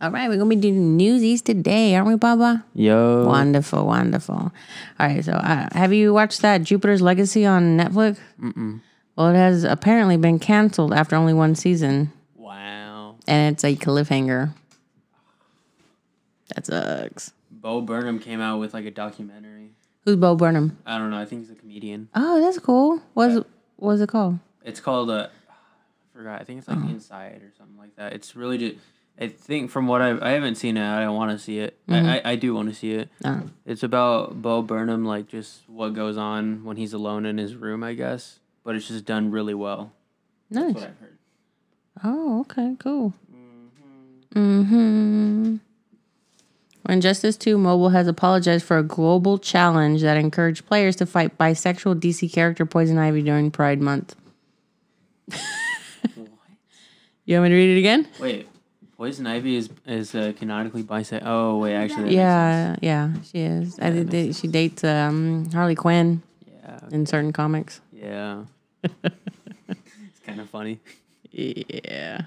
All right, we're gonna be doing newsies today, aren't we, Baba? Yo. Wonderful, wonderful. All right, so uh, have you watched that Jupiter's Legacy on Netflix? Mm-mm. Well, it has apparently been canceled after only one season, Wow. and it's a cliffhanger. That sucks. Bo Burnham came out with like a documentary. Who's Bo Burnham? I don't know. I think he's a comedian. Oh, that's cool. What's what's it called? It's called uh, I forgot. I think it's like Uh-huh. Inside or something like that. It's really just. I think from what I I haven't seen it. I don't want to see it. Mm-hmm. I, I I do want to see it. Oh. It's about Bo Burnham, like just what goes on when he's alone in his room, I guess. But it's just done really well. That's Nice. what I've heard. Oh, okay, cool. Mm-hmm. Injustice 2 Mobile has apologized for a global challenge that encouraged players to fight bisexual DC character Poison Ivy during Pride Month. You want me to read it again? Wait, Poison Ivy is is uh, canonically bisexual. Oh wait, actually. that Yeah, yeah, she is. I did, did- she dates um, Harley Quinn sense. in certain comics. Yeah. Yeah. it's kind of funny. Yeah.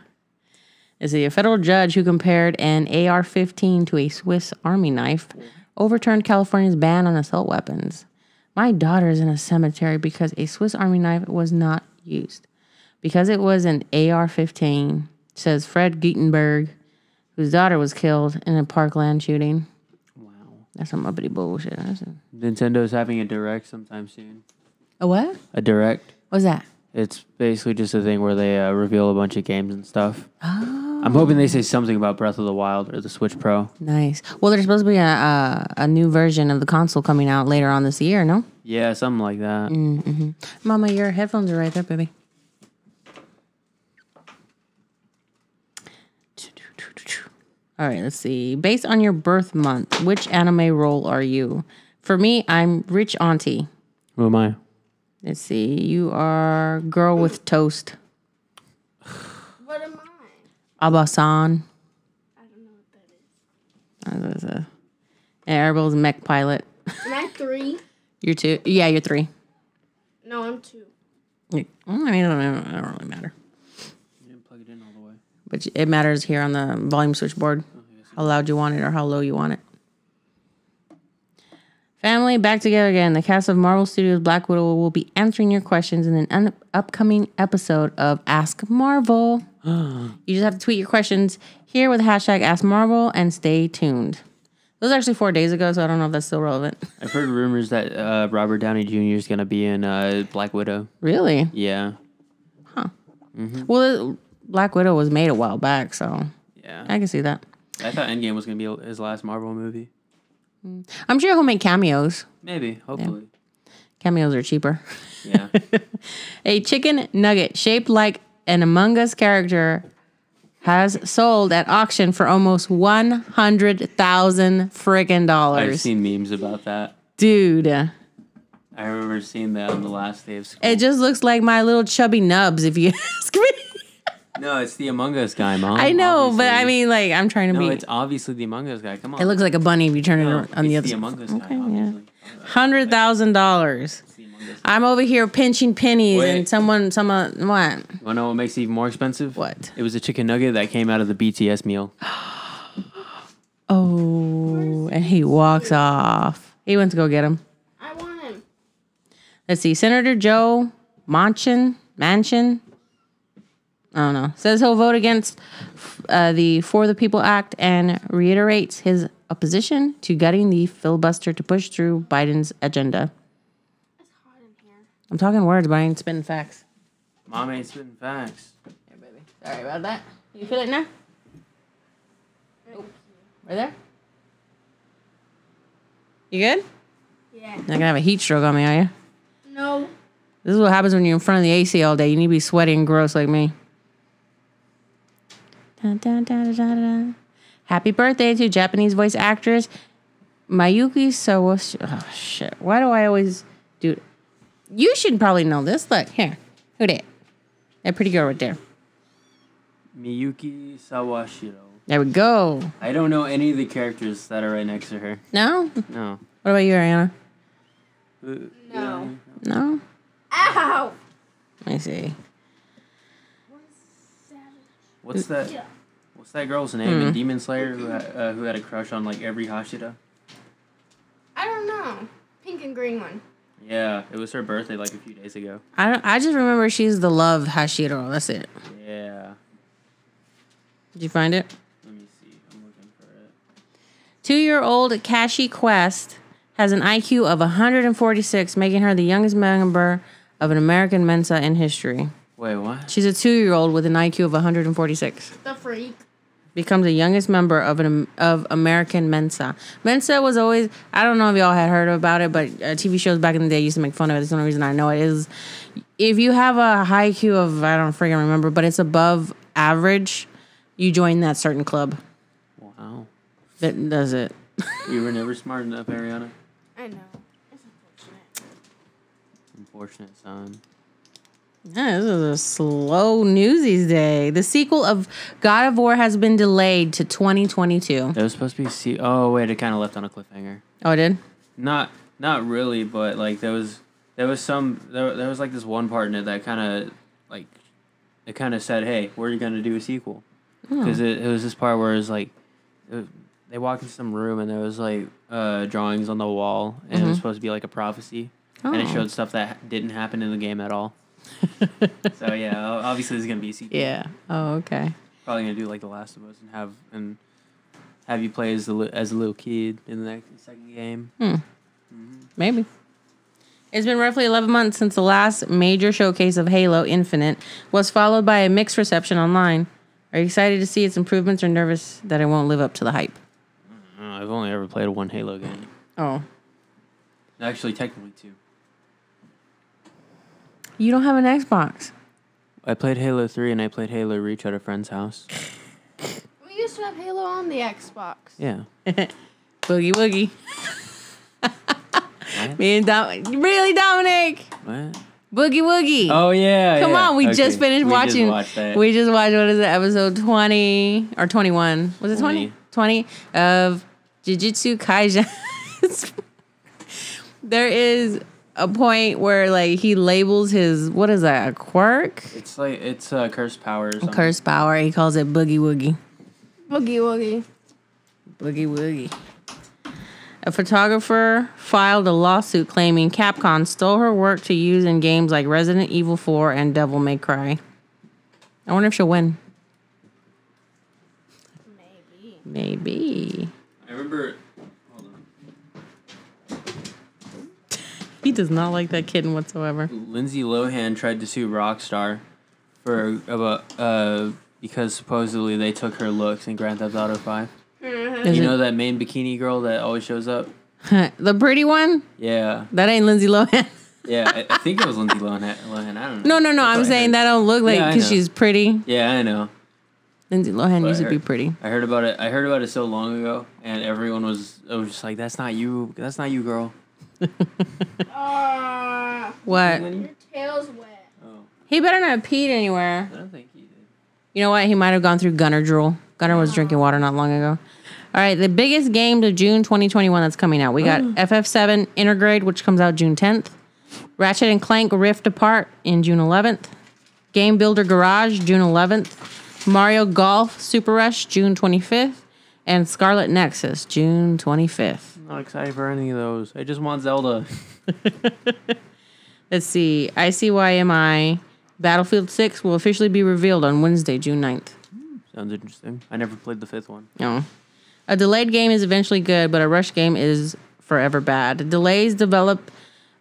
Is a federal judge who compared an AR 15 to a Swiss Army knife overturned California's ban on assault weapons. My daughter is in a cemetery because a Swiss Army knife was not used. Because it was an AR 15, says Fred Guttenberg, whose daughter was killed in a Parkland shooting. Wow. That's some uppity bullshit. That's a, Nintendo's having a direct sometime soon. a what? A direct. What's that? It's basically just a thing where they uh, reveal a bunch of games and stuff. I'm hoping they say something about Breath of the Wild or the Switch Pro. Nice. Well, there's supposed to be a, a, a new version of the console coming out later on this year, no? Yeah, something like that. Mama, your headphones are right there, baby. All right, let's see. Based on your birth month, which anime role are you? For me, I'm Rich Auntie. Who am I? Let's see. You are Girl with Toast. What am I? Abasan. I don't know what that is. Uh, there's a- And Arabelle's mech pilot. Am I three? You're two. Yeah, you're three. No, I'm two. You- well, I mean, it don't, it don't really matter. You didn't plug it in all the way. But it matters here on the volume switchboard how loud you want it or how low you want it. Family back together again. The cast of Marvel Studios Black Widow will be answering your questions in an upcoming episode of Ask Marvel. you just have to tweet your questions here with hashtag Ask Marvel and stay tuned. It was actually four days ago, so I don't know if that's still relevant. I've heard rumors that uh, Robert Downey Jr. is going to be in uh, Black Widow. Really? Yeah. Huh. Well, Black Widow was made a while back, so Yeah. I can see that. I thought Endgame was going to be his last Marvel movie. Mm. I'm sure he'll make cameos. Maybe. Hopefully. Cameos are cheaper. Yeah. A chicken nugget shaped like an Among Us character has sold at auction for almost one hundred thousand friggin' dollars. I've seen memes about that. dude. I remember seeing that on the last day of school. It just looks like my little chubby nubs, if you ask me. No, it's the Among Us guy, mom. I know, but I mean, like, I'm trying to No, be. it's obviously the Among Us guy. Come on. It looks like a bunny if you turn No, it on the it's other the side. Among Us guy, Okay, yeah. Hundred thousand dollars. It's the Among Us. I'm over here pinching pennies, Wait. and someone, someone, what? Wanna know what makes it even more expensive? What? It was a chicken nugget that came out of the BTS meal. Oh, and he walks off. He went to go get him. I want him. Let's see. Senator Joe Manchin, Manchin, I don't know, says he'll vote against uh, the For the People Act and reiterates his opposition to gutting the filibuster to push through Biden's agenda. It's hot in here. I'm talking words, but I ain't spitting facts. Mom ain't spitting facts. Here, baby. Sorry about that. You feel it now? Oh, right there? You good? Yeah. You're not gonna have a heat stroke on me, are you? No. This is what happens when you're in front of the AC all day. You need to be sweaty and gross like me. Dun, dun, dun. Happy birthday to Japanese voice actress Mayuki Sawashi. Oh, shit. Why do I always do it? You should probably know this. Look, here. Who did? That pretty girl right there. Miyuki Sawashiro. There we go. I don't know any of the characters that are right next to her. No? No. What about you, Ariana? Uh, No. No? Ow! Let me see. What's that? Yeah. what's that girl's name in Demon Slayer who had, uh, who had a crush on like every Hashira? I don't know. Pink and green one. Yeah, it was her birthday like a few days ago. I don't. I just remember she's the love Hashiro. That's it. Yeah. Did you find it? Let me see. I'm looking for it. Two-year-old Kashe Quest has an IQ of 146, making her the youngest member of an American Mensa in history. Wait, what? She's a two-year-old with an IQ of 146. The freak. becomes the youngest member of an of American Mensa. Mensa was always I don't know if y'all had heard about it, but uh, TV shows back in the day used to make fun of it. That's the only reason I know it is if you have a high IQ of I don't freaking remember, but it's above average, you join that certain club Wow. that does it. You were never smart enough, Ariana. I know. It's unfortunate. Unfortunate son. Yeah, this is a slow newsies day. The sequel of God of War has been delayed to 2022. It was supposed to be see. Oh wait, it kind of left on a cliffhanger. Oh, it did? Not not really, but like there was there was some there, there was like this one part in it that kind of like it kind of said, "Hey, we're gonna do a sequel," because it, it was this part where it was like it, they walked into some room and there was like uh, drawings on the wall and it was supposed to be like a prophecy, and it Oh. showed stuff that didn't happen in the game at all. so yeah, o- obviously there's gonna be a sequel. Yeah. Oh, okay. Probably gonna do like The Last of Us and have and have you play as the as a little kid in the next second game. Hmm. Maybe. It's been roughly 11 months since the last major showcase of Halo Infinite was followed by a mixed reception online. Are you excited to see its improvements or nervous that it won't live up to the hype? I've only ever played one Halo game. Oh. Actually, technically two. You don't have an Xbox. I played Halo 3 and I played Halo Reach at a friend's house. We used to have Halo on the Xbox. Yeah. Boogie Woogie. What? Me and Dom- really, Dominic? What? Boogie Woogie. Oh yeah. Come yeah. on, we Okay. just finished We watching. watched. We just watched what is it, episode twenty or twenty one? Was it 20? 20 of Jujutsu Kaisen. there is a point where like he labels his what is that a quirk, It's like it's uh, cursed power. Or curse power. He calls it boogie woogie, Boogie Woogie. boogie woogie. A photographer filed a lawsuit claiming Capcom stole her work to use in games like Resident Evil 4 and Devil May Cry. I wonder if she'll win. Maybe. Maybe. I remember. Hold on. He does not like that kitten whatsoever. Lindsay Lohan tried to sue Rockstar for about uh because supposedly they took her looks in Grand Theft Auto Five. Is You know that main bikini girl that always shows up? the pretty one? Yeah, That ain't Lindsay Lohan. yeah. I, I think it was Lindsay Lohan. Lohan. I don't know. no, no. That's I'm saying that don't look like because know. she's pretty. Yeah, I know. Lindsay Lohan But used I to be pretty. I heard about it. I heard about it so long ago, and everyone was it was just like, "That's not you. That's not you, girl." Ah, What? your tail's wet. Oh, He better not have peed anywhere. I don't think he did. You know what? He might have gone through Gunner drool. Gunner was drinking water not long ago. All right, the biggest game of June 2021 that's coming out. We got FF7 Intergrade, which comes out June 10th. Ratchet and Clank Rift Apart in June 11th. Game Builder Garage June 11th. Mario Golf Super Rush June 25th. And Scarlet Nexus June 25th. Not excited for any of those. I just want Zelda. Let's see. ICYMI Battlefield 6 will officially be revealed on Wednesday, June 9th. Sounds interesting. I never played the fifth one. No. A delayed game is eventually good, but a rush game is forever bad. Delays develop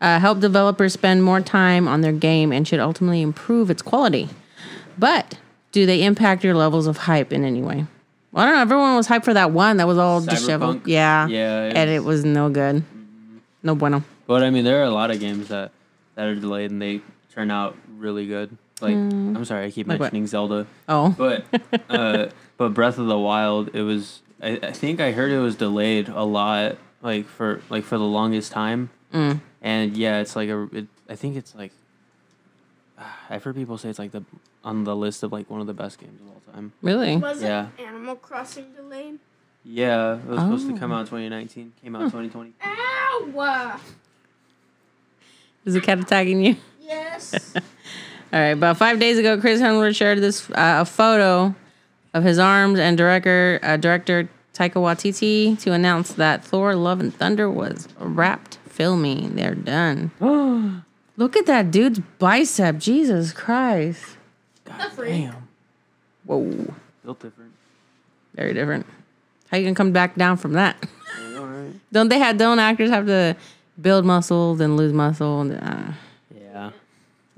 uh, help developers spend more time on their game and should ultimately improve its quality. But do they impact your levels of hype in any way? I don't know. Everyone was hyped for that one that was all disheveled. Yeah. Yeah, it And it was- was no good. No bueno. But I mean, there are a lot of games that that are delayed and they turn out really good. Like, I'm sorry, I keep Like what? mentioning Zelda, Oh. but uh, but Breath of the Wild, it was. I, I think I heard it was delayed a lot, like for like for the longest time. Mm. And yeah, it's like a. It, I think it's like. I've heard people say it's like the on the list of like one of the best games of all time. Really? Was Yeah. it Animal Crossing delayed? Yeah, it was supposed to Oh. come out in 2019. Came out in 2020. Ow! Is the cat attacking you? Yes. All right, about five days ago, Chris Hemsworth shared this uh, a photo of his arms and director uh, director Taika Waititi to announce that Thor: Love and Thunder was wrapped filming. They're done. Look at that dude's bicep. Jesus Christ. God freak. Damn. Whoa. Built different. Very different. How you gonna come back down from that? All right. Don't they have don't actors have to build muscle then lose muscle? And, uh, Yeah.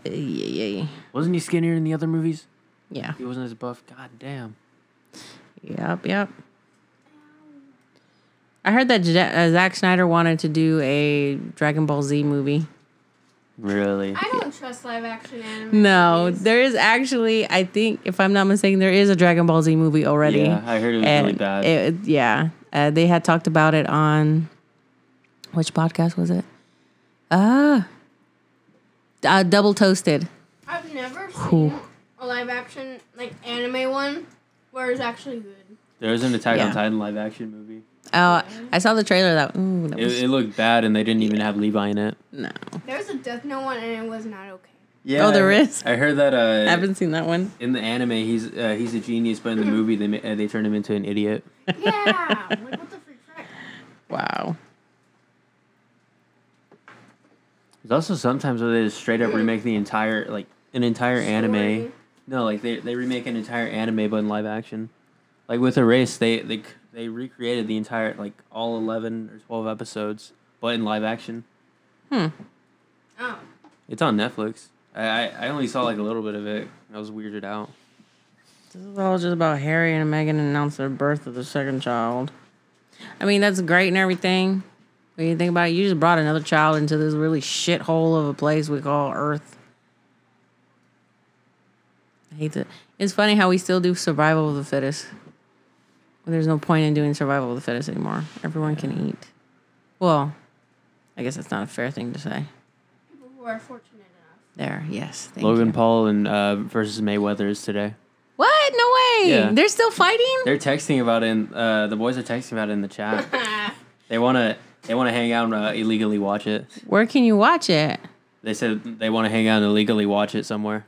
yeah, yeah, Wasn't he skinnier in the other movies? yeah. He wasn't as buff. God damn. Yep, yep. I heard that J- uh, Zack Snyder wanted to do a Dragon Ball Z movie. Really? I don't trust live action anime. No, movies. there is actually, I think, if I'm not mistaken, there is a Dragon Ball Z movie already. Yeah, I heard it was and really bad. it- yeah, uh, they had talked about it on which podcast was it? Ah, uh, Double Toasted. I've never Cool. seen a live action like anime one where it's actually good. there was an Attack Yeah. on Titan live action movie. Oh, I saw the trailer. That, ooh, that was It, it looked bad, and they didn't even have Levi in it. no. There's a Death Note one and it was not okay. Yeah. Oh, there I- is? I heard that. Uh, I haven't seen that one. in the anime, he's uh, he's a genius, but in the movie, they uh, they turned him into an idiot. Yeah, like what the freak? Wow. There's also sometimes where they just straight up remake the entire like an entire anime. No, like they, they remake an entire anime but in live action. Like with Erase, they they c- they recreated the entire like all eleven or twelve episodes, but in live action. Oh, It's on Netflix. I, I, only saw like a little bit of it. I was weirded out. This is all just about Harry and Meghan announced their birth of the second child. I mean, that's great and everything. When you think about it, you just brought another child into this really shithole of a place we call Earth. I hate that. It's funny how we still do survival of the fittest. There's no point in doing survival of the fittest anymore. Everyone can eat. Well, I guess that's not a fair thing to say. People who are fortunate enough. There, yes. Thank Logan you. Paul and uh, versus Mayweather is today. What? No way. Yeah. They're still fighting? They're texting about it. In, uh, the boys are texting about it in the chat. they wanna they wanna hang out and uh, illegally watch it. Where can you watch it? They said they want to hang out and illegally watch it somewhere.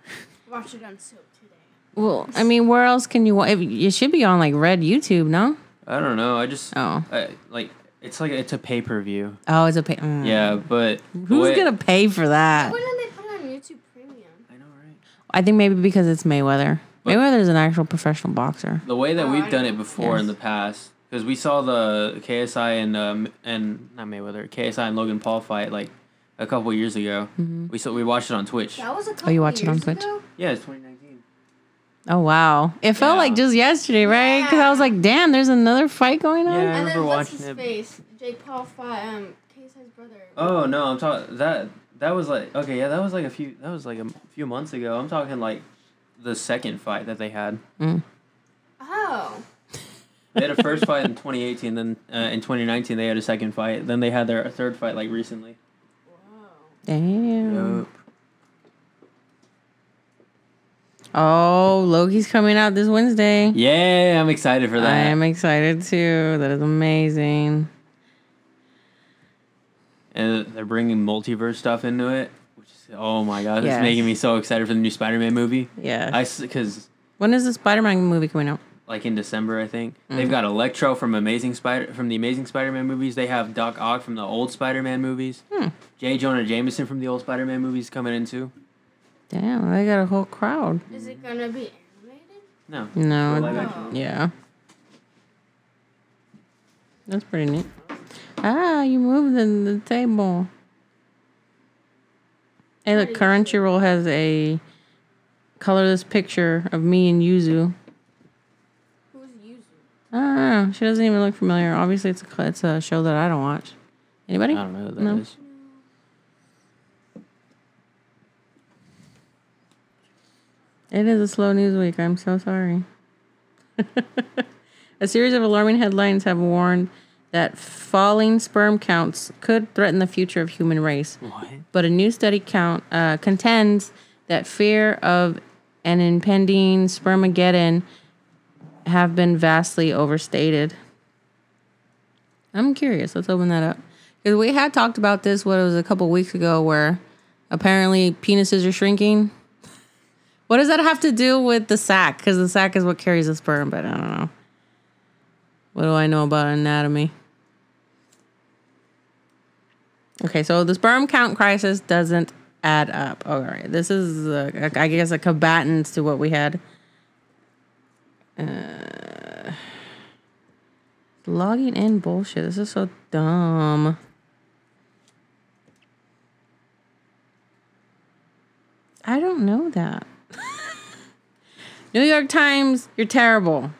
Watch it on Soap today. Well, I mean, where else can you? wa- if- It should be on like Red YouTube, no? I don't know. I just Oh, I, like it's like it's a pay per view. oh, it's a pay. mm. Yeah, but Who's way- gonna pay for that? Why didn't they put it on YouTube Premium? I know, right? I think maybe because it's Mayweather. But- Mayweather is an actual professional boxer. The way that Oh, we've I done know. it before in the past, because we saw the KSI and um and not Mayweather, KSI and Logan Paul fight like a couple years ago. Mm-hmm. We saw we watched it on Twitch. That was a couple Oh, you watch it on years Twitch? ago? Yeah, it's 2019. Oh wow, it felt Yeah. like just yesterday, right? Because I was like, damn, there's another fight going on. Yeah. I And remember then what's his it. face? Jake Paul fought um KSI's brother. Oh no, I'm talking that that was like okay, yeah, that was like a few that was like a few months ago. I'm talking like the second fight that they had. Oh. They had a first fight in 2018, then uh, in 2019 they had a second fight. Then they had their third fight like recently. Whoa. Damn. Yup. Oh, Loki's coming out this Wednesday. Yeah, I'm excited for that. I am excited too. That is amazing. and they're bringing multiverse stuff into it, which is oh my god, Yes. it's making me so excited for the new Spider-Man movie. Yeah. I because when is the Spider-Man movie coming out? like in December, I think Mm. they've got Electro from Amazing Spider from the Amazing Spider-Man movies. They have Doc Ock from the old Spider-Man movies. Hmm. J. Jonah Jameson from the old Spider-Man movies coming in too. Damn, they got a whole crowd. Is it gonna be animated? No, No, live yeah. That's pretty neat. Ah, you moved the, the table. Hey, look, Crunchyroll has a colorless picture of me and Yuzu. Who's Yuzu? Ah. She doesn't even look familiar. Obviously, it's a it's a show that I don't watch. Anybody? I don't know who that No. is. It is a slow news week. I'm so sorry. a series of alarming headlines have warned that falling sperm counts could threaten the future of human race. What? But a new study count uh, contends that fear of an impending spermageddon have been vastly overstated. I'm curious. Let's open that up because we had talked about this. What it was a couple weeks ago, where apparently penises are shrinking. What does that have to do with the sac? Because the sac is what carries the sperm, but I don't know. What do I know about anatomy? Okay, so the sperm count crisis doesn't add up. All right, this is, uh, I guess, a combatant to what we had. Uh, logging in bullshit. This is so dumb. I don't know that. New York Times, you're terrible.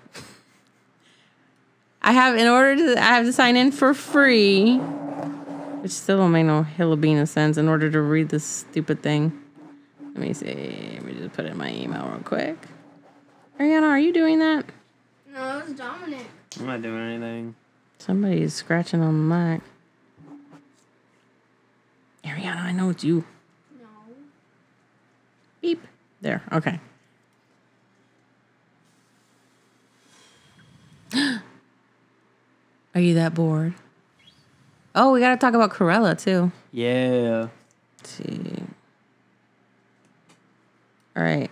I have in order to I have to sign in for free, which still don't make no hillabina sense in order to read this stupid thing. Let me see. Let me just put in my email real quick. Ariana, are you doing that? No, it was Dominic. I'm not doing anything. Somebody's scratching on the mic. Ariana, I know it's you. No. Beep. There. Okay. Are you that bored? Oh, we got to talk about Corella too. Yeah. Let's see. All right.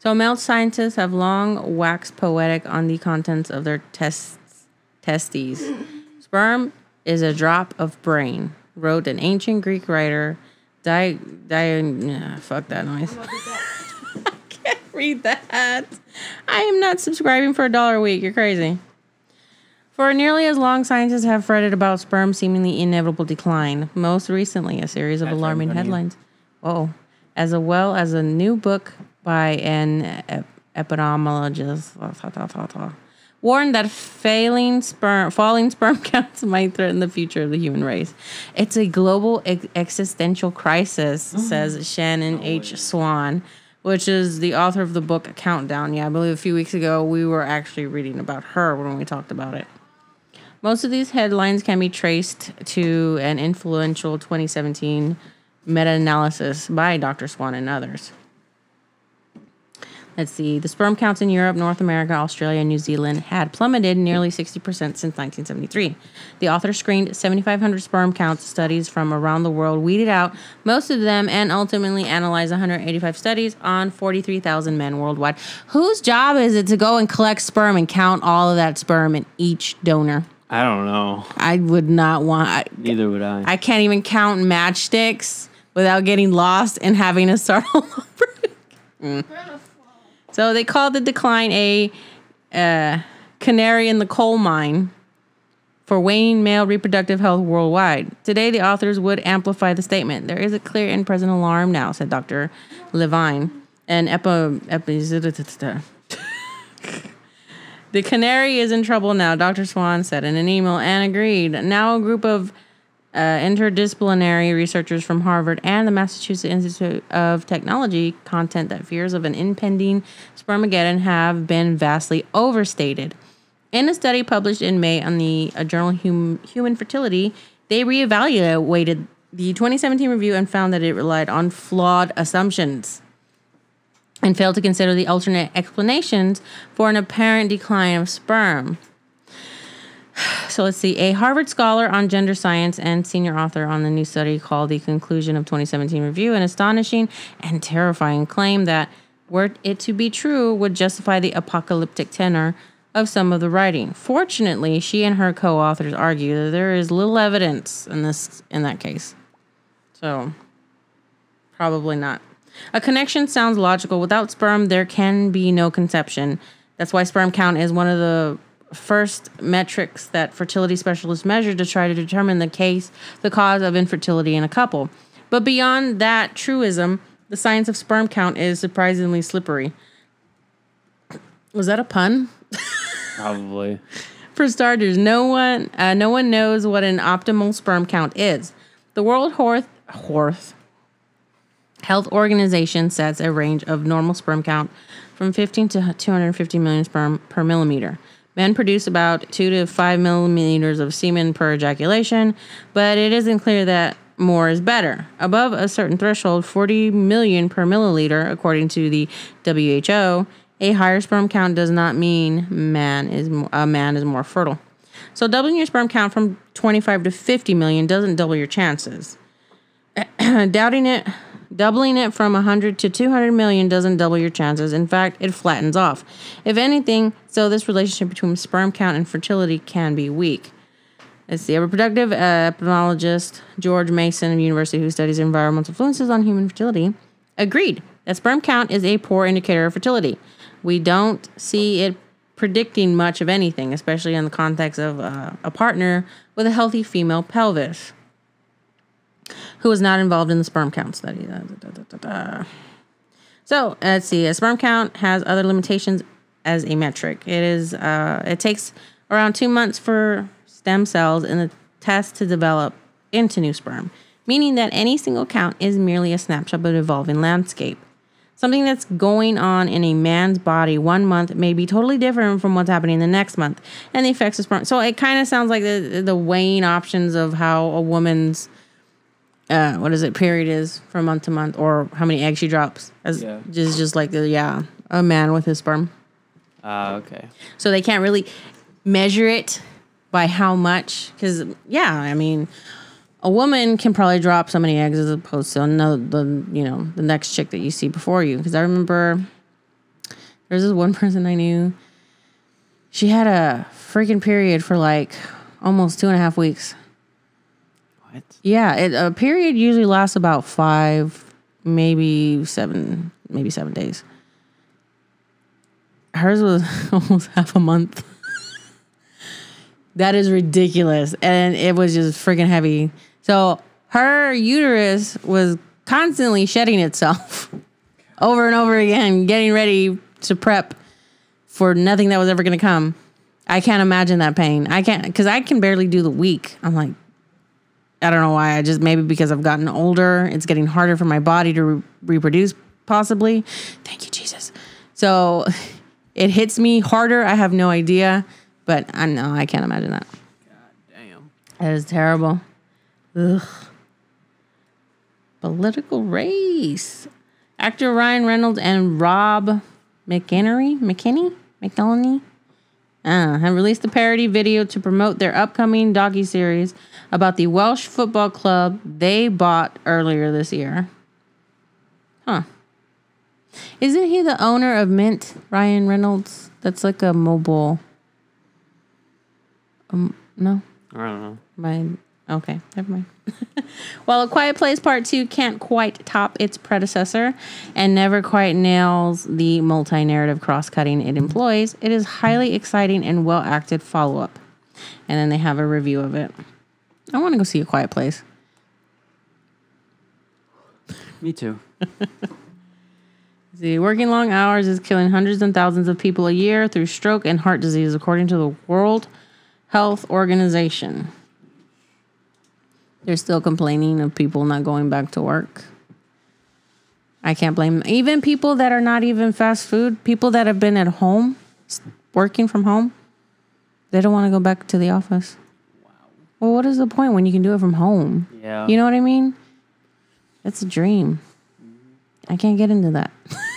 So, male scientists have long waxed poetic on the contents of their tests, testes. Sperm is a drop of brain, wrote an ancient Greek writer. Di, di, nah, fuck that noise. I can't read that. I am not subscribing for a dollar a week. You're crazy. For nearly as long, scientists have fretted about sperm's seemingly inevitable decline. Most recently, a series of That's alarming headlines. Oh, as well as a new book by an ep- epidemiologist warned that failing sperm, falling sperm counts might threaten the future of the human race. It's a global ex- existential crisis, says Shannon H. Swan, which is the author of the book Countdown. Yeah, I believe a few weeks ago we were actually reading about her when we talked about it. Most of these headlines can be traced to an influential 2017 meta analysis by Dr. Swan and others. Let's see. The sperm counts in Europe, North America, Australia, and New Zealand had plummeted nearly 60% since 1973. The author screened 7,500 sperm count studies from around the world, weeded out most of them, and ultimately analyzed 185 studies on 43,000 men worldwide. Whose job is it to go and collect sperm and count all of that sperm in each donor? I don't know. I would not want. I, Neither would I. I can't even count matchsticks without getting lost and having to start all over. So they called the decline a uh, canary in the coal mine for waning male reproductive health worldwide. Today, the authors would amplify the statement. There is a clear and present alarm now, said Dr. Levine. And epi, epi the canary is in trouble now, Dr. Swan said in an email and agreed. Now, a group of uh, interdisciplinary researchers from Harvard and the Massachusetts Institute of Technology content that fears of an impending spermageddon have been vastly overstated. In a study published in May on the uh, journal hum- Human Fertility, they reevaluated the 2017 review and found that it relied on flawed assumptions and failed to consider the alternate explanations for an apparent decline of sperm. So let's see. A Harvard scholar on gender science and senior author on the new study called the conclusion of 2017 review an astonishing and terrifying claim that, were it to be true, would justify the apocalyptic tenor of some of the writing. Fortunately, she and her co-authors argue that there is little evidence in this in that case. So, probably not. A connection sounds logical. Without sperm, there can be no conception. That's why sperm count is one of the first metrics that fertility specialists measure to try to determine the case, the cause of infertility in a couple. But beyond that truism, the science of sperm count is surprisingly slippery. Was that a pun? Probably. For starters, no one uh, no one knows what an optimal sperm count is. The World Health Health Health Organization sets a range of normal sperm count from 15 to 250 million sperm per millimeter. Men produce about 2 to 5 millimeters of semen per ejaculation, but it isn't clear that more is better. Above a certain threshold, 40 million per milliliter, according to the WHO, a higher sperm count does not mean man is a man is more fertile. So doubling your sperm count from 25 to 50 million doesn't double your chances. Doubting it Doubling it from 100 to 200 million doesn't double your chances. In fact, it flattens off. If anything, so this relationship between sperm count and fertility can be weak. It's the reproductive epidemiologist George Mason of University who studies environmental influences on human fertility agreed that sperm count is a poor indicator of fertility. We don't see it predicting much of anything, especially in the context of uh, a partner with a healthy female pelvis who was not involved in the sperm count study. Da, da, da, so let's see. A sperm count has other limitations as a metric. It is uh, it takes around two months for stem cells in the test to develop into new sperm, meaning that any single count is merely a snapshot of an evolving landscape. Something that's going on in a man's body one month may be totally different from what's happening the next month, and the effects of sperm. So it kind of sounds like the the weighing options of how a woman's uh, what is it period is from month to month, or how many eggs she drops. As Yeah. just just like the yeah a man with his sperm. Ah, okay. So they can't really measure it by how much. Because, yeah, I mean, a woman can probably drop so many eggs as opposed to another, the, you know, the next chick that you see before you. Because I remember there's this one person I knew. She had a freaking period for like almost two and a half weeks. What? Yeah, it, a period usually lasts about five, maybe seven, maybe seven days. Hers was almost half a month. that is ridiculous, and it was just freaking heavy. So her uterus was constantly shedding itself over and over again, getting ready to prep for nothing that was ever going to come. I can't imagine that pain. I can't because I can barely do the week. I'm like, I don't know why. I just maybe because I've gotten older, it's getting harder for my body to re- reproduce. Possibly. Thank you, Jesus. So it hits me harder. I have no idea, but I know I can't imagine that. God damn. That is terrible. Ugh. Political race. Actor Ryan Reynolds and Rob McInnery, McKinney, McElhenney, uh, have released a parody video to promote their upcoming docu series about the Welsh football club they bought earlier this year. Huh. Isn't he the owner of Mint, Ryan Reynolds? That's like a mobile. Um, no? I don't know. My okay, never mind. While A Quiet Place Part Two can't quite top its predecessor and never quite nails the multi-narrative cross-cutting it employs, it is highly exciting and well-acted follow-up. And then they have a review of it. I want to go see A Quiet Place. Me too. The working long hours is killing hundreds and thousands of people a year through stroke and heart disease, according to the World Health Organization. They're still complaining of people not going back to work. I can't blame them. Even people that are not even fast food, people that have been at home, working from home, they don't want to go back to the office. Well, what is the point when you can do it from home? Yeah. You know what I mean? It's a dream. I can't get into that.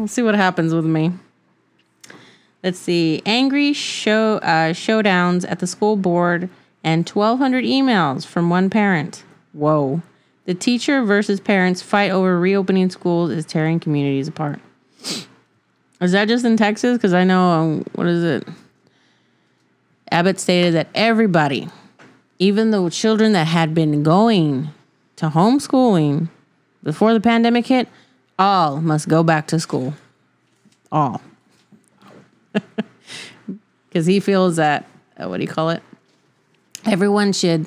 We'll see what happens with me. Let's see. Angry show uh, showdowns at the school board and 1,200 emails from one parent. Whoa. The teacher versus parents fight over reopening schools is tearing communities apart. Is that just in Texas? Because I know, um, what is it? Abbott stated that everybody, even the children that had been going to homeschooling before the pandemic hit, all must go back to school. All. Because he feels that, uh, what do you call it? Everyone should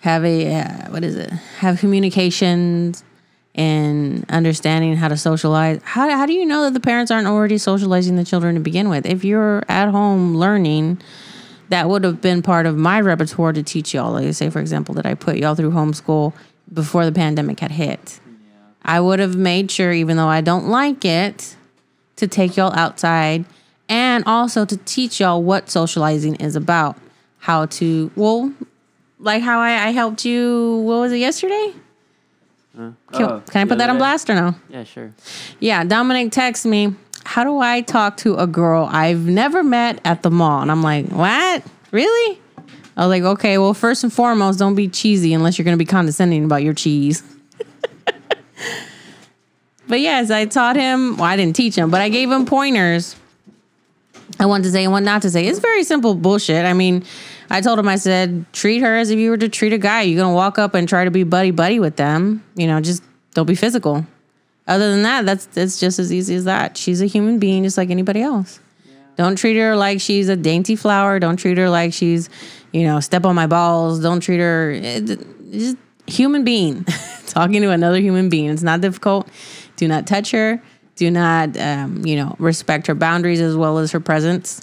have a, uh, what is it? Have communications and understanding how to socialize. How, how do you know that the parents aren't already socializing the children to begin with? If you're at home learning, that would have been part of my repertoire to teach y'all. Like, say, for example, that I put y'all through homeschool before the pandemic had hit. I would have made sure, even though I don't like it, to take y'all outside and also to teach y'all what socializing is about. How to, well, like how I, I helped you, what was it, yesterday? Uh, Can, oh, can I put that on blast or no? Yeah, sure. Yeah, Dominic texts me, How do I talk to a girl I've never met at the mall? And I'm like, What? Really? I was like, okay, well, first and foremost, don't be cheesy unless you're going to be condescending about your cheese. but yes, I taught him. Well, I didn't teach him, but I gave him pointers. I want to say and what not to say. It's very simple bullshit. I mean, I told him, I said, treat her as if you were to treat a guy. You're going to walk up and try to be buddy buddy with them. You know, just don't be physical. Other than that, that's it's just as easy as that. She's a human being just like anybody else. Don't treat her like she's a dainty flower. Don't treat her like she's, you know, step on my balls. Don't treat her it, just human being talking to another human being. It's not difficult. Do not touch her. Do not, um, you know, respect her boundaries as well as her presence.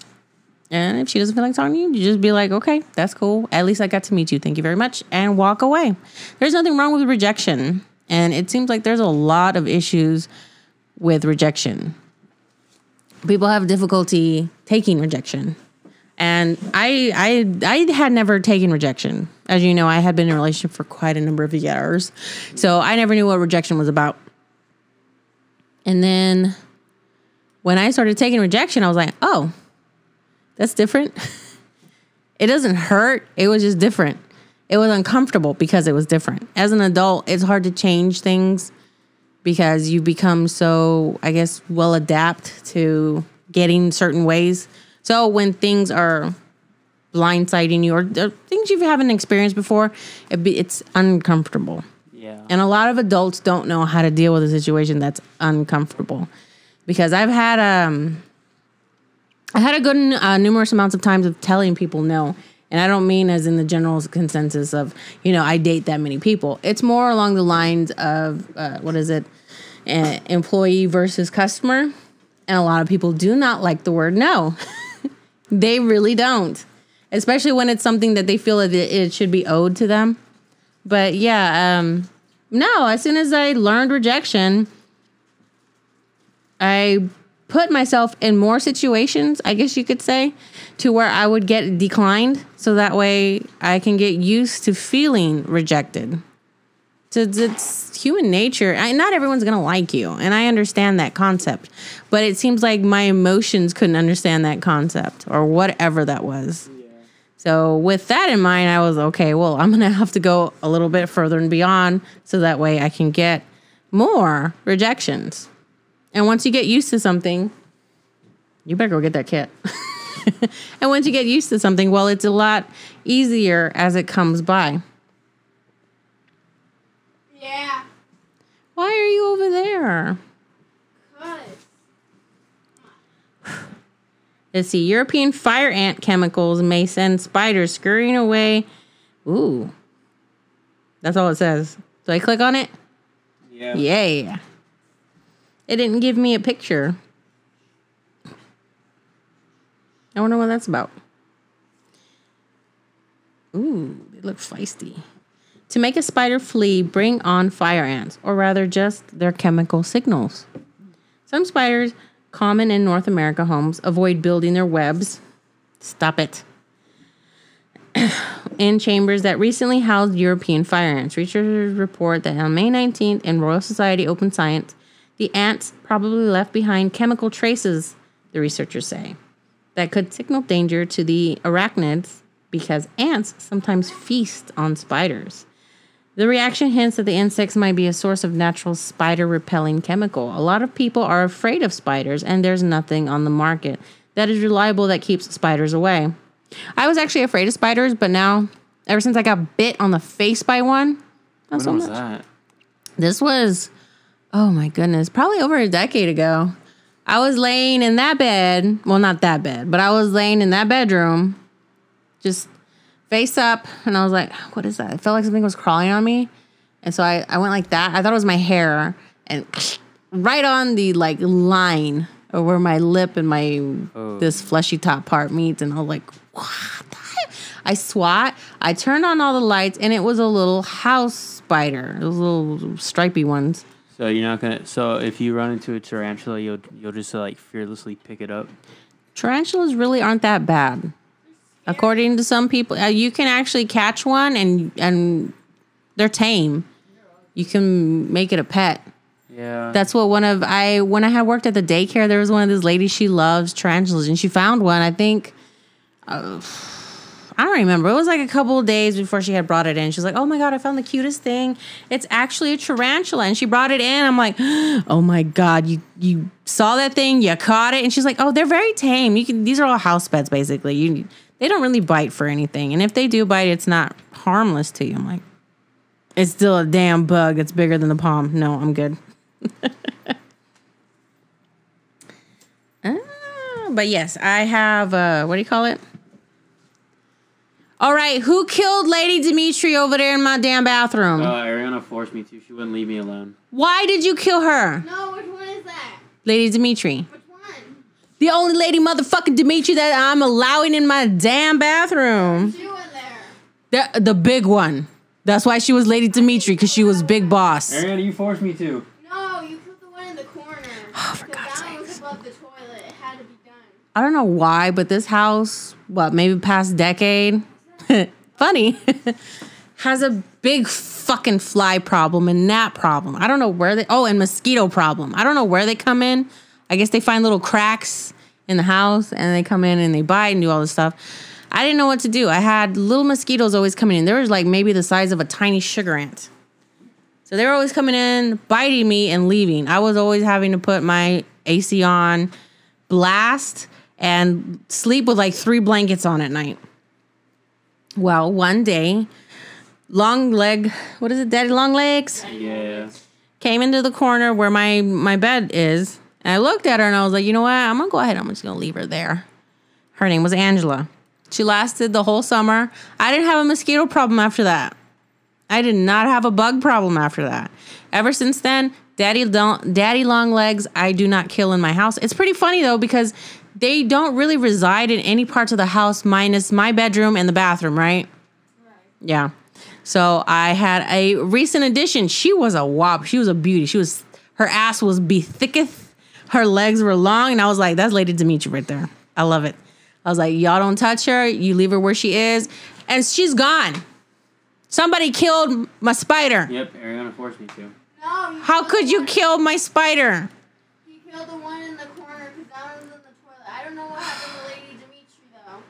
And if she doesn't feel like talking to you, you just be like, okay, that's cool. At least I got to meet you. Thank you very much. And walk away. There's nothing wrong with rejection. And it seems like there's a lot of issues with rejection. People have difficulty taking rejection. And I I I had never taken rejection. As you know, I had been in a relationship for quite a number of years. So I never knew what rejection was about. And then when I started taking rejection, I was like, oh, that's different. it doesn't hurt. It was just different. It was uncomfortable because it was different. As an adult, it's hard to change things because you become so, I guess, well adapt to getting certain ways. So when things are blindsiding you or, or things you haven't experienced before, it be, it's uncomfortable. Yeah. And a lot of adults don't know how to deal with a situation that's uncomfortable. Because I've had um I had a good uh, numerous amounts of times of telling people no. And I don't mean as in the general consensus of, you know, I date that many people. It's more along the lines of, uh, what is it, uh, employee versus customer. And a lot of people do not like the word no. they really don't, especially when it's something that they feel that it, should be owed to them. But yeah, um, no, as soon as I learned rejection, I put myself in more situations, I guess you could say, to where I would get declined. So that way I can get used to feeling rejected. So it's, human nature. I, not everyone's going to like you. And I understand that concept. But it seems like my emotions couldn't understand that concept or whatever that was. So with that in mind, I was okay, well, I'm going to have to go a little bit further and beyond so that way I can get more rejections. And once you get used to something, you better go get that kit. and once you get used to something, well, it's a lot easier as it comes by. Yeah. Why are you over there? Cause. Let's see. European fire ant chemicals may send spiders scurrying away. Ooh. That's all it says. Do I click on it? Yeah. Yeah. It didn't give me a picture. I wonder what that's about. Ooh, they look feisty. To make a spider flee, bring on fire ants, or rather just their chemical signals. Some spiders, common in North America homes, avoid building their webs. Stop it. in chambers that recently housed European fire ants. Researchers report that on May 19th in Royal Society Open Science, the ants probably left behind chemical traces, the researchers say, that could signal danger to the arachnids because ants sometimes feast on spiders. The reaction hints that the insects might be a source of natural spider repelling chemical. A lot of people are afraid of spiders, and there's nothing on the market that is reliable that keeps spiders away. I was actually afraid of spiders, but now, ever since I got bit on the face by one, not When so much. that? This was, oh my goodness, probably over a decade ago. I was laying in that bed. Well, not that bed, but I was laying in that bedroom, just face up. And I was like, what is that? It felt like something was crawling on me. And so I, I went like that. I thought it was my hair. And right on the like line of where my lip and my Oh. this fleshy top part meets. And I was like, what? I swat. I turned on all the lights, and it was a little house spider. Those little stripy ones. So you're not gonna. So if you run into a tarantula, you'll you'll just like fearlessly pick it up. Tarantulas really aren't that bad, according to some people. Uh, you can actually catch one, and and they're tame. You can make it a pet. Yeah. That's what one of I when I had worked at the daycare, there was one of these ladies. She loves tarantulas, and she found one. I think, uh, I don't remember. It was like a couple of days before she had brought it in. She's like, "Oh my god, I found the cutest thing. It's actually a tarantula." And she brought it in. I'm like, "Oh my god, you you saw that thing? You caught it?" And she's like, "Oh, they're very tame. You can. These are all house pets, basically. You they don't really bite for anything. And if they do bite, it's not harmless to you." I'm like, "It's still a damn bug that's bigger than the palm. No, I'm good." Ah, but yes, I have. Uh, what do you call it? All right, who killed Lady Dimitri over there in my damn bathroom? Uh, Ariana forced me to. She wouldn't leave me alone. Why did you kill her? No, which one is that? Lady Dimitri. Which one? The only lady motherfucking Dimitri that I'm allowing in my damn bathroom. She was there. The, the big one. That's why she was Lady Dimitri, because she was big boss. Ariana, you forced me to. No, you killed the one in the corner. Oh, for 'Cause God's that one was above the toilet. It had to be done. I don't know why, but this house, what, maybe past decade, funny, has a big fucking fly problem and gnat problem. I don't know where they, oh, and mosquito problem. I don't know where they come in. I guess they find little cracks in the house and they come in and they bite and do all this stuff. I didn't know what to do. I had little mosquitoes always coming in. There was like maybe the size of a tiny sugar ant. So they were always coming in, biting me and leaving. I was always having to put my AC on, blast, and sleep with like three blankets on at night. Well, one day, long leg, what is it, daddy long legs, Yeah. came into the corner where my my bed is. And I looked at her and I was like, you know what? I'm gonna go ahead. I'm just gonna leave her there. Her name was Angela. She lasted the whole summer. I didn't have a mosquito problem after that. I did not have a bug problem after that. Ever since then, daddy don't daddy long legs I do not kill in my house. It's pretty funny though because they don't really reside in any parts of the house minus my bedroom and the bathroom, right? right. Yeah. So I had a recent addition. She was a wop. She was a beauty. She was her ass was be thicketh. Her legs were long, and I was like, "That's Lady Dimitri right there. I love it." I was like, "Y'all don't touch her. You leave her where she is, and she's gone." Somebody killed my spider. Yep, Ariana forced me to. No. You How could you kill my spider? He killed the one in the corner because that one's in the toilet. I don't know what happened to Lady Dimitri though.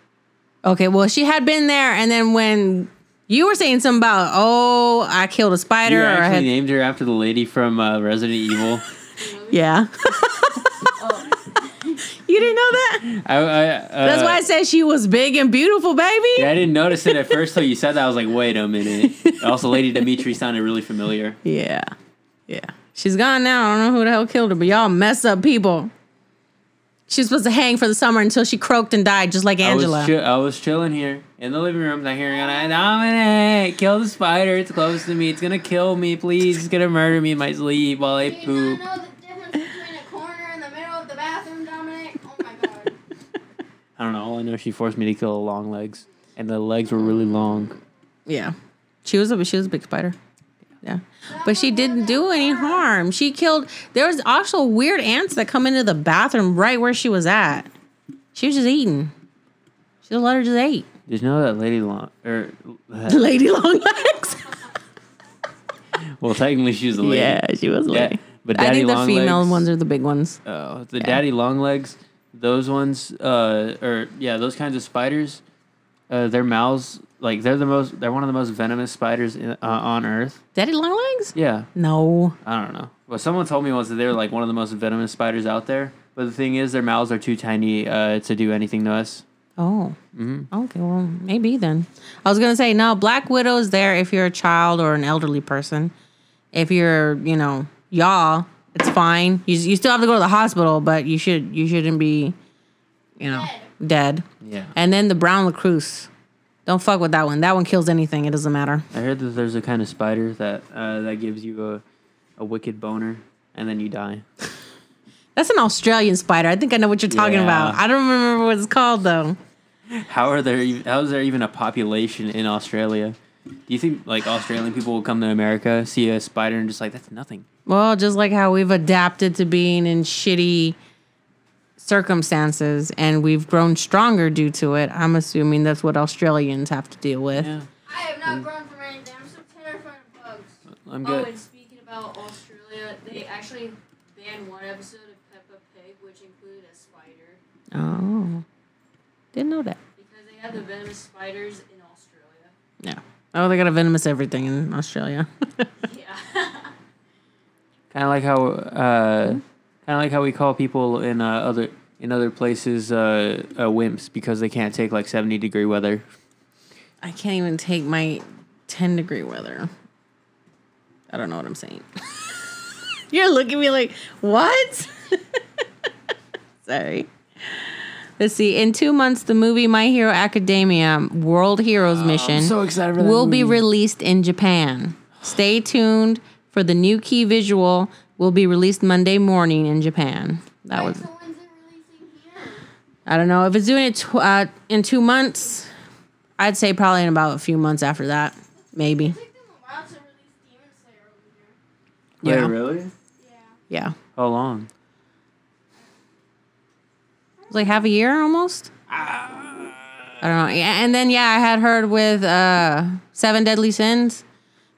Okay, well, she had been there, and then when you were saying something about, "Oh, I killed a spider," You or I actually had, named her after the lady from uh, Resident Evil. yeah. you didn't know that? I, I, uh, That's why I said she was big and beautiful, baby. Yeah, I didn't notice it at first till you said that. I was like, wait a minute. Also, Lady Dimitri sounded really familiar. Yeah. Yeah. She's gone now. I don't know who the hell killed her, but y'all mess up people. She was supposed to hang for the summer until she croaked and died, just like I Angela. was, chi- I was chilling here in the living room. I hearing on Dominic, kill the spider. It's close to me. It's gonna kill me. Please, it's gonna murder me in my sleep while I poop. not know the difference between a corner and the middle of the bathroom, Dominic? Oh my god. I don't know. All I know, she forced me to kill the long legs, and the legs were really long. yeah. She was a she was a big spider. Yeah. But she didn't do any harm. She killed there was also weird ants that come into the bathroom right where she was at. She was just eating. She just let her just ate. Did you know that Lady Long or Lady long legs. well, technically she was a lady. Yeah, she was a Yeah, lady. but I think the Long female Legs- ones are the big ones. Uh, the daddy long legs, those ones, uh, or yeah, those kinds of spiders, uh, their mouths, like they're the most, they're one of the most venomous spiders in, uh, on Earth. Daddy long legs? Yeah, No. I don't know. Well, someone told me once that they're like one of the most venomous spiders out there. But the thing is, their mouths are too tiny uh, to do anything to us. Oh. Mhm. Okay, well, maybe then. I was gonna say no. Black Widow's there if you're a child or an elderly person. If you're, you know, y'all, it's fine. You, you still have to go to the hospital, but you should you shouldn't be, you know, dead. Yeah. And then the brown lacrosse. Don't fuck with that one. That one kills anything. It doesn't matter. I heard that there's a kind of spider that uh, that gives you a, a wicked boner, and then you die. That's an Australian spider. I think I know what you're talking Yeah. about. I don't remember what it's called though. How are there? How is there even a population in Australia? Do you think like Australian people will come to America, see a spider, and just like that's nothing? Well, just like how we've adapted to being in shitty circumstances and we've grown stronger due to it, I'm assuming that's what Australians have to deal with. Yeah, I have not grown from anything. I'm so terrified of bugs. I'm Oh, good. and speaking about Australia, they actually banned one episode of Peppa Pig, which included a spider, Oh. Didn't know that. because they have the venomous spiders in Australia. Yeah. Oh, they got a venomous everything in Australia. Yeah. Kind of like how, uh, kind of like how we call people in uh, other in other places uh, uh, wimps because they can't take like seventy degree weather. I can't even take my 10 degree weather. I don't know what I'm saying. You're looking at me like, what? Sorry. Let's see. In two months, the movie My Hero Academia World Heroes Mission so excited for that will be released in Japan. Stay tuned for the new key visual will be released Monday morning in Japan. That was So when's it releasing here? I don't know if it's doing it tw- uh, in two months. I'd say probably in about a few months after that, maybe. It took them a while to release Demon Slayer over here. Yeah. really? Yeah. Yeah, How long? it was like half a year almost. I don't know. Yeah, and then yeah, I had heard with uh, Seven Deadly Sins.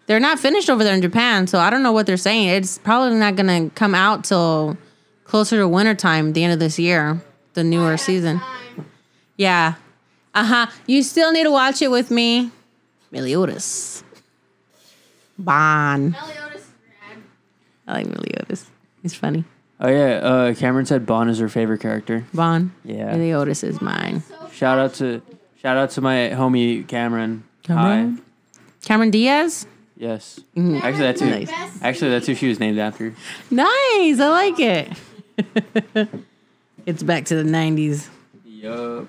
They're not finished over there in Japan, so I don't know what they're saying. It's probably not gonna come out till closer to wintertime, the end of this year, the newer season. time. Yeah. Uh huh. You still need to watch it with me. Meliodas. Ban. Meliodas is rad. I like Meliodas. He's funny. Oh yeah, uh, Cameron said Bond is her favorite character. Ban. Yeah. Meliodas is mine. Shout out to shout out to my homie Cameron. Cameron? Hi. Cameron Diaz. Yes. Mhm. Actually, that's who. Nice. Actually, that's who she was named after. Nice. I like it. it's back to the 90s. Yup.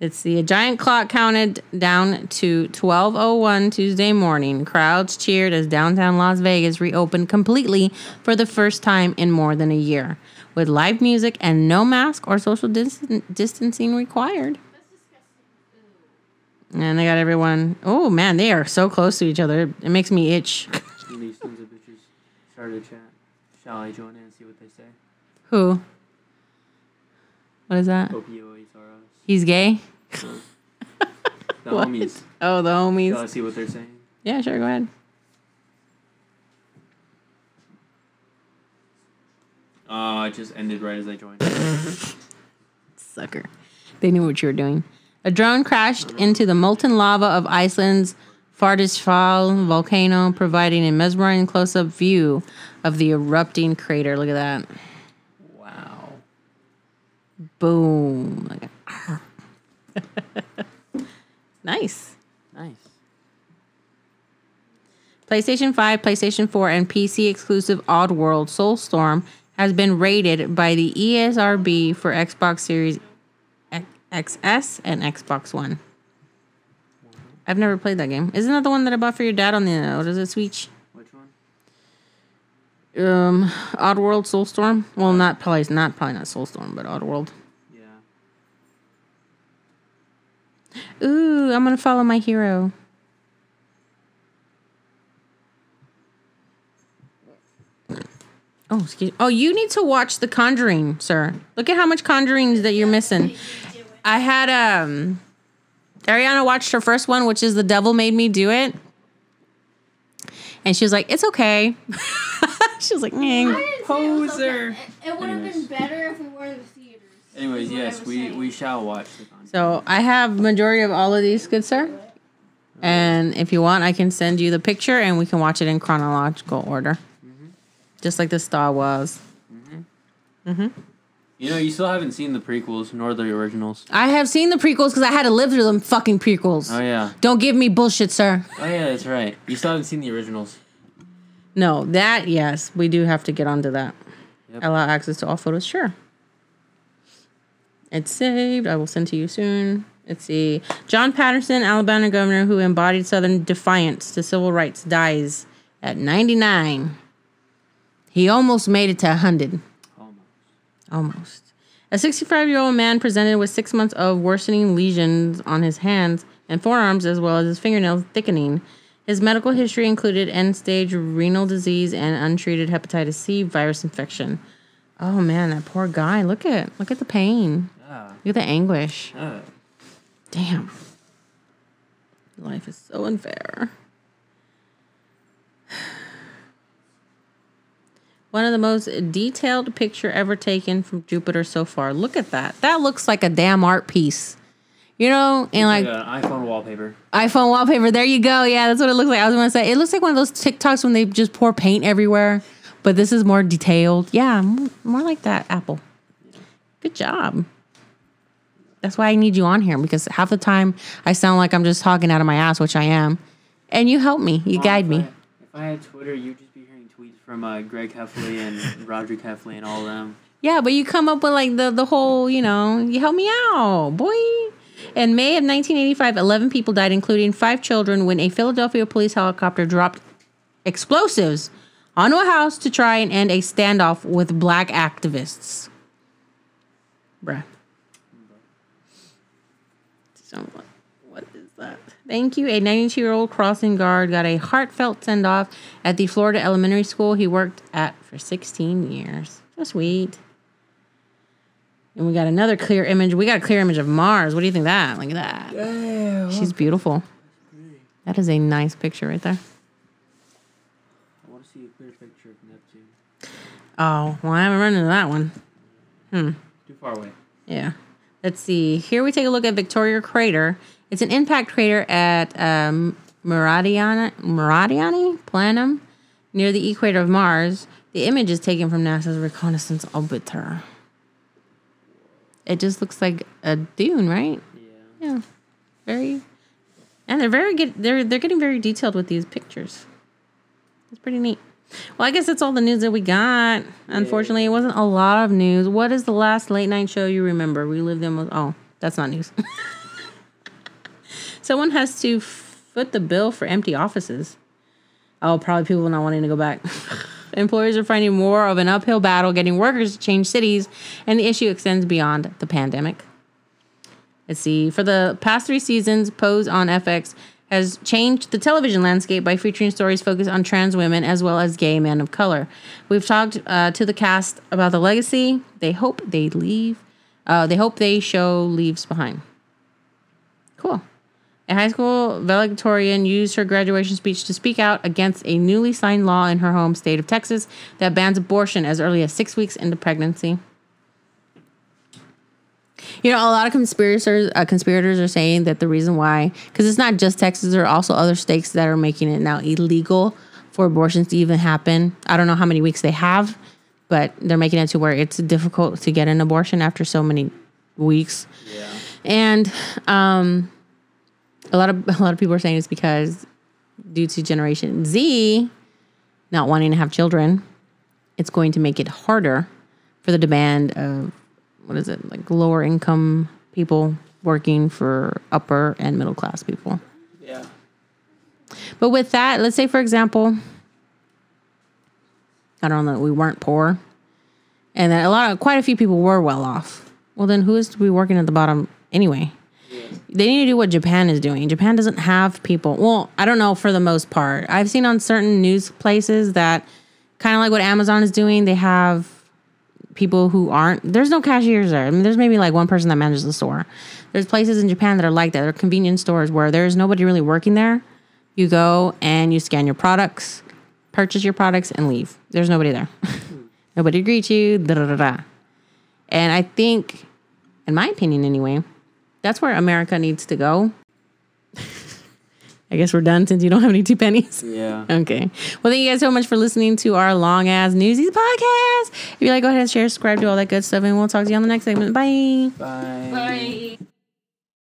Let's see. A giant clock counted down to 12:01 Tuesday morning. Crowds cheered as downtown Las Vegas reopened completely for the first time in more than a year, with live music and no mask or social dis- distancing required. And they got everyone. Oh man, they are so close to each other. It makes me itch. These sons of bitches started a chat. Shall I join in and see what they say? Who? What is that? Opioids are us. He's gay. The What? homies. Oh, the Shall I homies. see what they're saying? Yeah, sure. Go ahead. Oh, it just ended right as I joined. Sucker. They knew what you were doing. A drone crashed into the molten lava of Iceland's Fardisfal volcano, providing a mesmerizing close up view of the erupting crater. Look at that. wow. Boom. Nice. Nice. PlayStation 5, PlayStation 4, and PC exclusive Oddworld Soulstorm has been rated by the ESRB for Xbox Series XS and Xbox One. I've never played that game. Isn't that the one that I bought for your dad on the what is it, Switch? Which one? Um, Oddworld Soulstorm. Well, not probably not probably not Soulstorm, but Oddworld. Yeah. Ooh, I'm gonna follow my hero. Oh, excuse. Me. Oh, you need to watch The Conjuring, sir. Look at how much Conjurings that you're missing. I had um, Ariana watched her first one, which is The Devil Made Me Do It, and she was like, "It's okay." she was like, I "Meh." it Poser. okay. It, it would have been better if we were in the theaters. Anyways, is what I yes, we, saying. we shall watch the content. So I have majority of all of these, good sir. And if you want, I can send you the picture and we can watch it in chronological order, mm-hmm. just like the Star Wars. Mm-hmm. Mm-hmm. You know, you still haven't seen the prequels nor the originals. I have seen the prequels because I had to live through them fucking prequels. Oh yeah. Don't give me bullshit, sir. Oh yeah, that's right. You still haven't seen the originals. No, that yes, we do have to get onto that. Yep. Allow access to all photos, sure. It's saved. I will send to you soon. Let's see. John Patterson, Alabama governor who embodied Southern defiance to civil rights, dies at 99. He almost made it to 100. Almost. A 65 year old man presented with six months of worsening lesions on his hands and forearms, as well as his fingernails thickening. His medical history included end stage renal disease and untreated hepatitis C virus infection. Oh man, that poor guy. Look at look at the pain. Yeah. Look at the anguish. Yeah. Damn. Life is so unfair. One of the most detailed picture ever taken from Jupiter so far. Look at that. That looks like a damn art piece. You know, and like Like an iPhone wallpaper. iPhone wallpaper. There you go. Yeah, that's what it looks like. I was gonna say it looks like one of those TikToks when they just pour paint everywhere, but this is more detailed. Yeah, more like that. Apple. Good job. That's why I need you on here because half the time I sound like I'm just talking out of my ass, which I am, and you help me. You Mom, guide if me. I, if I had Twitter, you'd just be hearing tweets from uh, Greg Heffley and Roger Heffley and all of them. Yeah, but you come up with like the the whole, you know, you help me out, boy. In May of 1985, 11 people died, including five children, when a Philadelphia police helicopter dropped explosives onto a house to try and end a standoff with black activists. Bruh. So what, what is that? Thank you. A 92 year old crossing guard got a heartfelt send off at the Florida elementary school he worked at for 16 years. So sweet. And we got another clear image. We got a clear image of Mars. What do you think of that? Look at that. She's beautiful. That is a nice picture right there. I want to see a clear picture of Neptune. Oh, well, I haven't run into that one. Hmm. Too far away. Yeah. Let's see. Here we take a look at Victoria Crater. It's an impact crater at um, Meridiana, Meridiani Planum near the equator of Mars. The image is taken from NASA's reconnaissance orbiter. It just looks like a dune, right? Yeah. Yeah. Very and they're very good they're they're getting very detailed with these pictures. It's pretty neat. Well, I guess that's all the news that we got. Unfortunately, it wasn't a lot of news. What is the last late night show you remember? We lived in oh, that's not news. Someone has to foot the bill for empty offices. Oh, probably people not wanting to go back. Employers are finding more of an uphill battle getting workers to change cities, and the issue extends beyond the pandemic. Let's see. For the past three seasons, Pose on FX has changed the television landscape by featuring stories focused on trans women as well as gay men of color. We've talked uh, to the cast about the legacy. They hope they leave. Uh, they hope they show leaves behind. Cool. A high school valedictorian used her graduation speech to speak out against a newly signed law in her home state of Texas that bans abortion as early as six weeks into pregnancy. You know, a lot of conspirators uh, conspirators are saying that the reason why, because it's not just Texas, there are also other states that are making it now illegal for abortions to even happen. I don't know how many weeks they have, but they're making it to where it's difficult to get an abortion after so many weeks. Yeah. And um, a lot of a lot of people are saying it's because due to Generation Z not wanting to have children, it's going to make it harder for the demand of what is it like lower income people working for upper and middle class people. Yeah. But with that, let's say for example, I don't know, we weren't poor, and that a lot of quite a few people were well off. Well, then who is to be working at the bottom anyway? They need to do what Japan is doing. Japan doesn't have people. Well, I don't know for the most part. I've seen on certain news places that kind of like what Amazon is doing. They have people who aren't. There's no cashiers there. I mean, there's maybe like one person that manages the store. There's places in Japan that are like that. They're convenience stores where there's nobody really working there. You go and you scan your products, purchase your products, and leave. There's nobody there. nobody greets you. Da da da da. And I think, in my opinion, anyway, that's where America needs to go. I guess we're done since you don't have any two pennies. Yeah. Okay. Well, thank you guys so much for listening to our long ass newsies podcast. If you like, go ahead and share, subscribe, do all that good stuff, and we'll talk to you on the next segment. Bye. Bye. Bye.